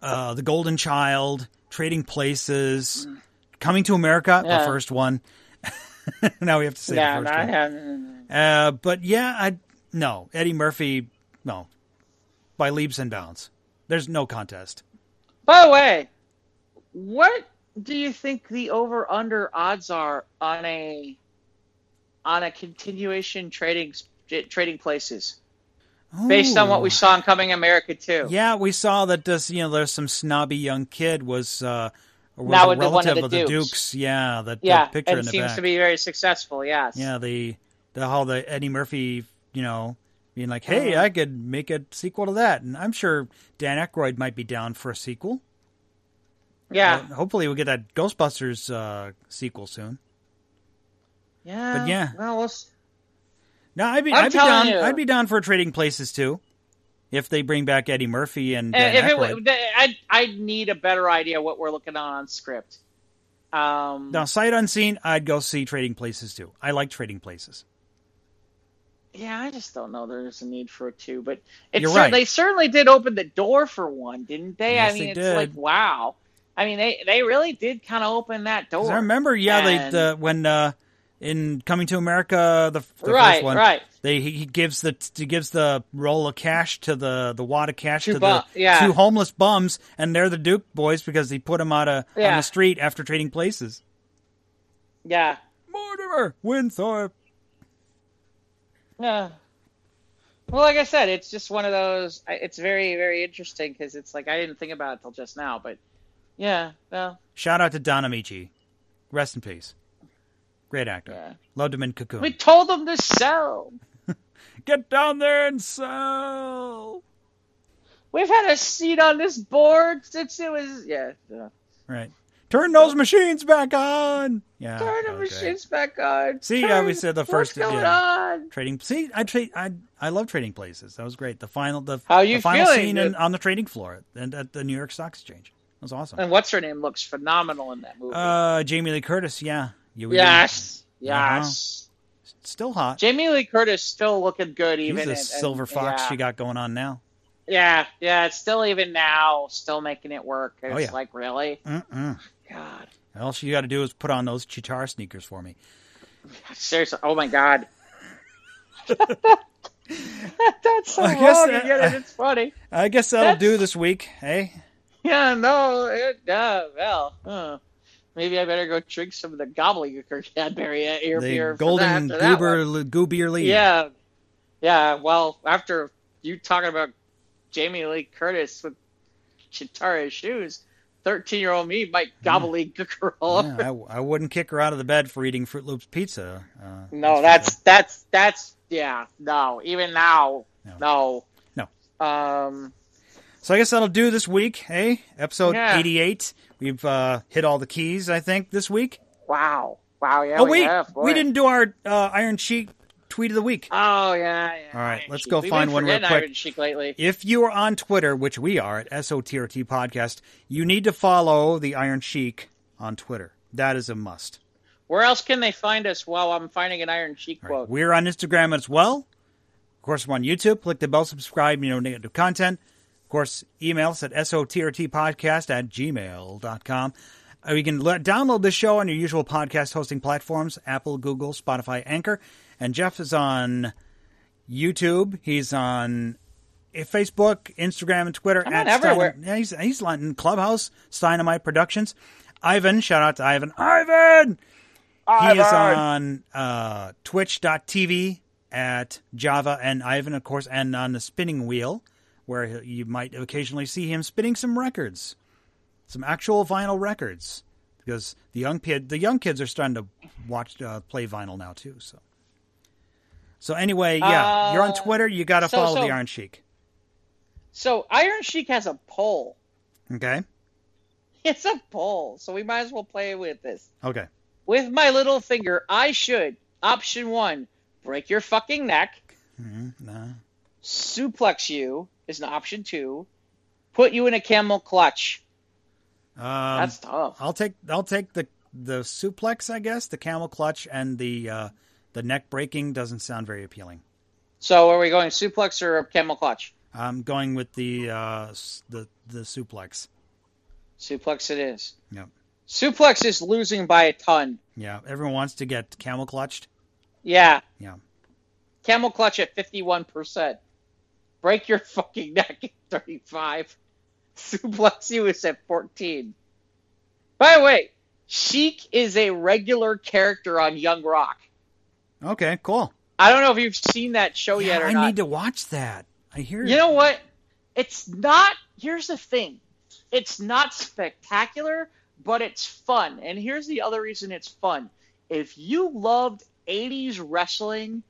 uh, The Golden Child, Trading Places, Coming to America, the first one. now we have to say yeah, the first I one. haven't. Uh, but yeah, I no Eddie Murphy, no, by leaps and bounds. There's no contest. By the way, what do you think the over under odds are on a on a continuation trading trading places based on what we saw in Coming America too? Yeah, we saw that this you know there's some snobby young kid was uh was Now a with one of relative the of the Dukes. Dukes. Yeah, that that Yeah, picture and in the seems back. to be very successful. Yes. Yeah, the the how the Eddie Murphy, you know, being like, "Hey, Uh-huh. I could make a sequel to that," and I'm sure Dan Aykroyd might be down for a sequel. Yeah. Hopefully, we'll get that Ghostbusters uh, sequel soon. yeah. but yeah. Well, we'll s- No, I'd be I'm I'd be down. you. I'd be down for Trading Places too, if they bring back Eddie Murphy and Dan if it, Aykroyd. w- I I need a better idea what we're looking on on script. Um, now, sight unseen, I'd go see Trading Places too. I like Trading Places. Yeah, I just don't know. There's a need for two, but it's You're cer- right. they certainly did open the door for one, didn't they? Yes, I mean, they it's did. like wow. I mean, they they really did kind of open that door. I remember, yeah, they the when uh, in Coming to America, the, the Right, first one, right. They he gives the he gives the roll of cash to the the wad of cash Two to bum- the yeah. two homeless bums, and they're the Duke boys because he put them out of, on the street after trading places. Yeah. Mortimer Winthorpe. Yeah. Well, like I said, it's just one of those. It's very, very interesting because it's like I didn't think about it till just now, but yeah, well, Shout out to Don Ameche. Rest in peace. Great actor. yeah. Loved him in Cocoon. We told them to sell. Get down there and sell. We've had a seat on this board since it was yeah. yeah. Right. Turn those machines back on. Yeah. Turn the okay. machines back on. See, Turn- yeah, we said the first- What's going yeah. on? Trading. See, I trade. I I love trading places. That was great. The final. The, How you the final feeling, scene in, on the trading floor and at the New York Stock Exchange. That was awesome. And what's her name looks phenomenal in that movie. Uh, Jamie Lee Curtis. Yeah. You would- yes, Uh-huh. yes. Still hot. Jamie Lee Curtis still looking good, He's even in- and- silver fox Yeah. she got going on now. yeah, yeah. It's still even now, still making it work. It's Oh, yeah. like really, Mm-mm. God, All she got to do is put on those Cheetara sneakers for me. seriously. Oh my God. That's so I guess wrong. that- you get it. It's funny. I guess that'll That's- do this week. Hey. Yeah, no, it, uh, well, uh, maybe I better go drink some of the gobbledygook Cadbury ear The beer. golden that, that goober goobier lead. Yeah, yeah. Well, after you talking about Jamie Lee Curtis with Cheetara shoes, thirteen-year-old me might gobbledygook her all Yeah, over. I, I wouldn't kick her out of the bed for eating Fruit Loops pizza. Uh, No, for that's that's that's yeah. No, even now, No. no, No. Um, So I guess that'll do this week. Hey, episode Yeah. 88. We've uh, hit all the keys, I think, this week. wow, wow, yeah. oh we wait, have, we didn't do our uh, Iron Sheik tweet of the week. Oh yeah, yeah. All right, Iron let's Sheik. go We've find one real quick. Iron Sheik lately. If you are on Twitter, which we are at SOTRT Podcast, you need to follow the Iron Sheik on Twitter. That is a must. Where else can they find us while I'm finding an Iron Sheik quote? right, We're on Instagram as well. Of course, we're on YouTube. Click the bell, subscribe, you know, negative content. Of course, email us at sotrtpodcast at gmail.com. Uh, you can le- download this show on your usual podcast hosting platforms Apple, Google, Spotify, Anchor. And Jeff is on YouTube. He's on uh, Facebook, Instagram, and Twitter. I'm at everywhere. Stein- yeah, he's, he's on Clubhouse, Steinamite Productions. Ivan, shout out to Ivan. Ivan! He is on uh, twitch.tv at Java and Ivan, of course, and on the spinning wheel, where you might occasionally see him spinning some records, some actual vinyl records, because the young kid, the young kids are starting to watch uh, play vinyl now too. So, so anyway, yeah, you're on Uh, Twitter. You got to so- follow so- the Iron Sheik. So Iron Sheik has a poll. Okay, It's a poll, so we might as well play with this. okay, With my little finger, I should option one break your fucking neck. Mhm, nah. Suplex you is an option two. Put you in a camel clutch. Um, That's tough. I'll take I'll take the the suplex, I guess, the camel clutch, and the uh, the neck breaking doesn't sound very appealing. So are we going suplex or camel clutch? I'm going with the uh, the the suplex. Suplex it is. Yep. Suplex is losing by a ton. Yeah, everyone wants to get camel clutched. Yeah. Yeah. Camel clutch at 51%. Break your fucking neck at 35. Suplex you is at 14. By the way, Sheik is a regular character on Young Rock. Okay, cool. I don't know if you've seen that show Yeah, yet or I not. I need to watch that. I hear You know what? It's not. Here's the thing. It's not spectacular, but it's fun. And here's the other reason it's fun. If you loved 80s wrestling,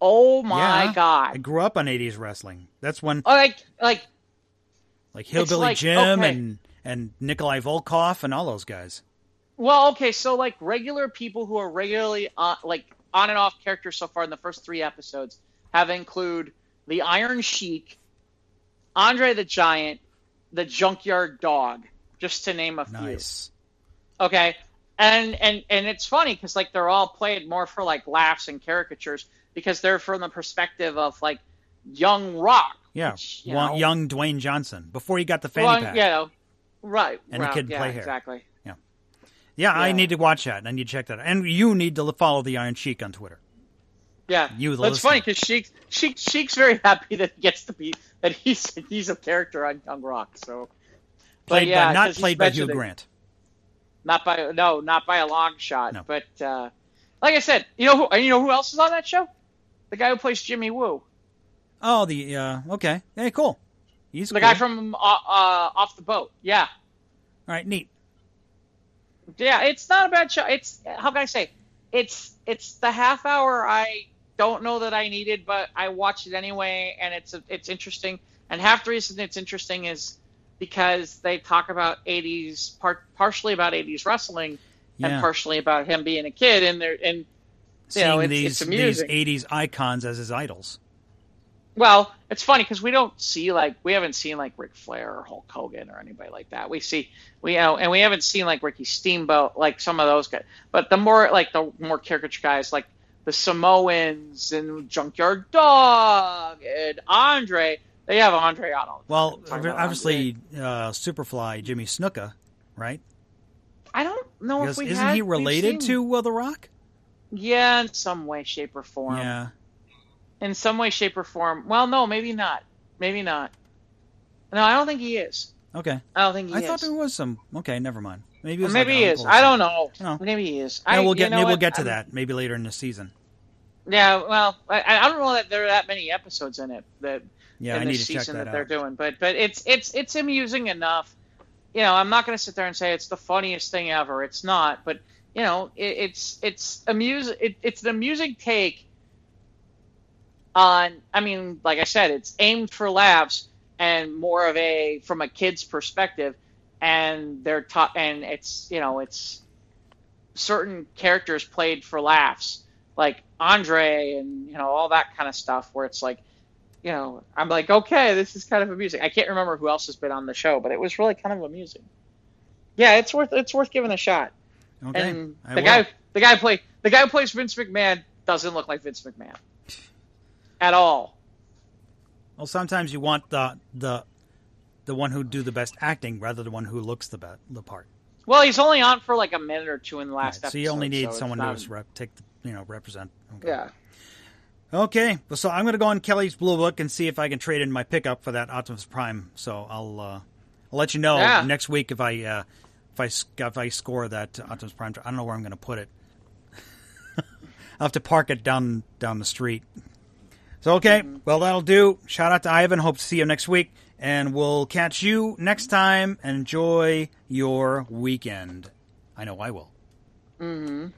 oh my Yeah. I grew up on '80s wrestling. That's when oh, Like like like Hillbilly like, Jim okay. and and Nikolai Volkoff and all those guys. well, okay, so like regular people who are regularly on like on and off characters so far in the first 3 episodes have include the Iron Sheik, Andre the Giant, the Junkyard Dog, just to name a few. Nice. Okay. And and and it's funny because like they're all played more for like laughs and caricatures because they're from the perspective of like young rock. Yeah, which, you know, young Dwayne Johnson before he got the fanny well, pack. you know, right. And the right, kid yeah, play hair. Exactly. Yeah, I Yeah. need to watch that. And I need to check that. out. And you need to follow the Iron Sheik on Twitter. Yeah, You, the That's funny because Sheik, Sheik, Sheik's very happy that he gets to be that he's he's a character on Young Rock. So, but Played yeah, by, not played by Hugh. Grant. Not by no, not by a long shot. No. But uh, like I said, you know who you know who else is on that show? The guy who plays Jimmy Woo, Oh, the uh, okay, hey, cool. He's the cool. guy from uh, uh, Off the Boat. Yeah, All right, neat. yeah. It's not a bad show. It's how can I say? It's it's the half hour I don't know that I needed, but I watched it anyway, and it's it's interesting. And half the reason it's interesting is because they talk about 80s, part, partially about 80s wrestling, Yeah, and partially about him being a kid, and there and seeing know, it's- these it's these '80s icons as his idols. Well, it's funny because we don't see like we haven't seen like Ric Flair or Hulk Hogan or anybody like that. We see we you know, and we haven't seen like Ricky Steamboat, like some of those guys. But the more like the more caricature guys, like the Samoans and Junkyard Dog and Andre, they have Andre on all. Well. Obviously, uh, Superfly Jimmy Snuka, right? I don't know Because if we isn't had- he related to uh, The Rock? Yeah, in some way, shape, or form. Yeah. In some way, shape, or form. Well, no, maybe not. Maybe not. No, I don't think he is. Okay. I don't think he is. I is. thought there was some. Okay, never mind. Maybe maybe like he is. I don't know. No. Maybe he is. Yeah, I, we'll get maybe we'll get to I'm- that maybe later in the season. Yeah, well, I, I don't know that there are that many episodes in it that Yeah, in I need this season that, that, they're doing, but but it's it's it's amusing enough. You know, I'm not going to sit there and say it's the funniest thing ever. It's not, but you know, it, it's it's amuse it, it's an amusing take on. I mean, like I said, it's aimed for laughs and more of a from a kid's perspective, and they're taught, and it's you know, it's certain characters played for laughs, like Andre and you know all that kind of stuff, where it's like you know, I'm like, okay, this is kind of amusing. I can't remember who else has been on the show, but it was really kind of amusing. Yeah, it's worth it's worth giving a shot. Okay. And I the will. guy the guy play the guy who plays Vince McMahon doesn't look like Vince McMahon at all. Well, sometimes you want the the the one who do the best acting rather than the one who looks the be- the part. Well, he's only on for like a minute or two in the last Right, episode. so you only need it's someone not- to rep- take the, you know represent. Okay. Yeah. Okay, well, so I'm going to go on Kelley's Blue Book and see if I can trade in my pickup for that Optimus Prime. So I'll uh, I'll let you know Yeah. next week if I uh, if I if I score that Optimus Prime. I don't know where I'm going to put it. I'll have to park it down down the street. So okay, well that'll do. Shout out to Ivan. Hope to see you next week, and we'll catch you next time. Enjoy your weekend. I know I will. Mm-hmm.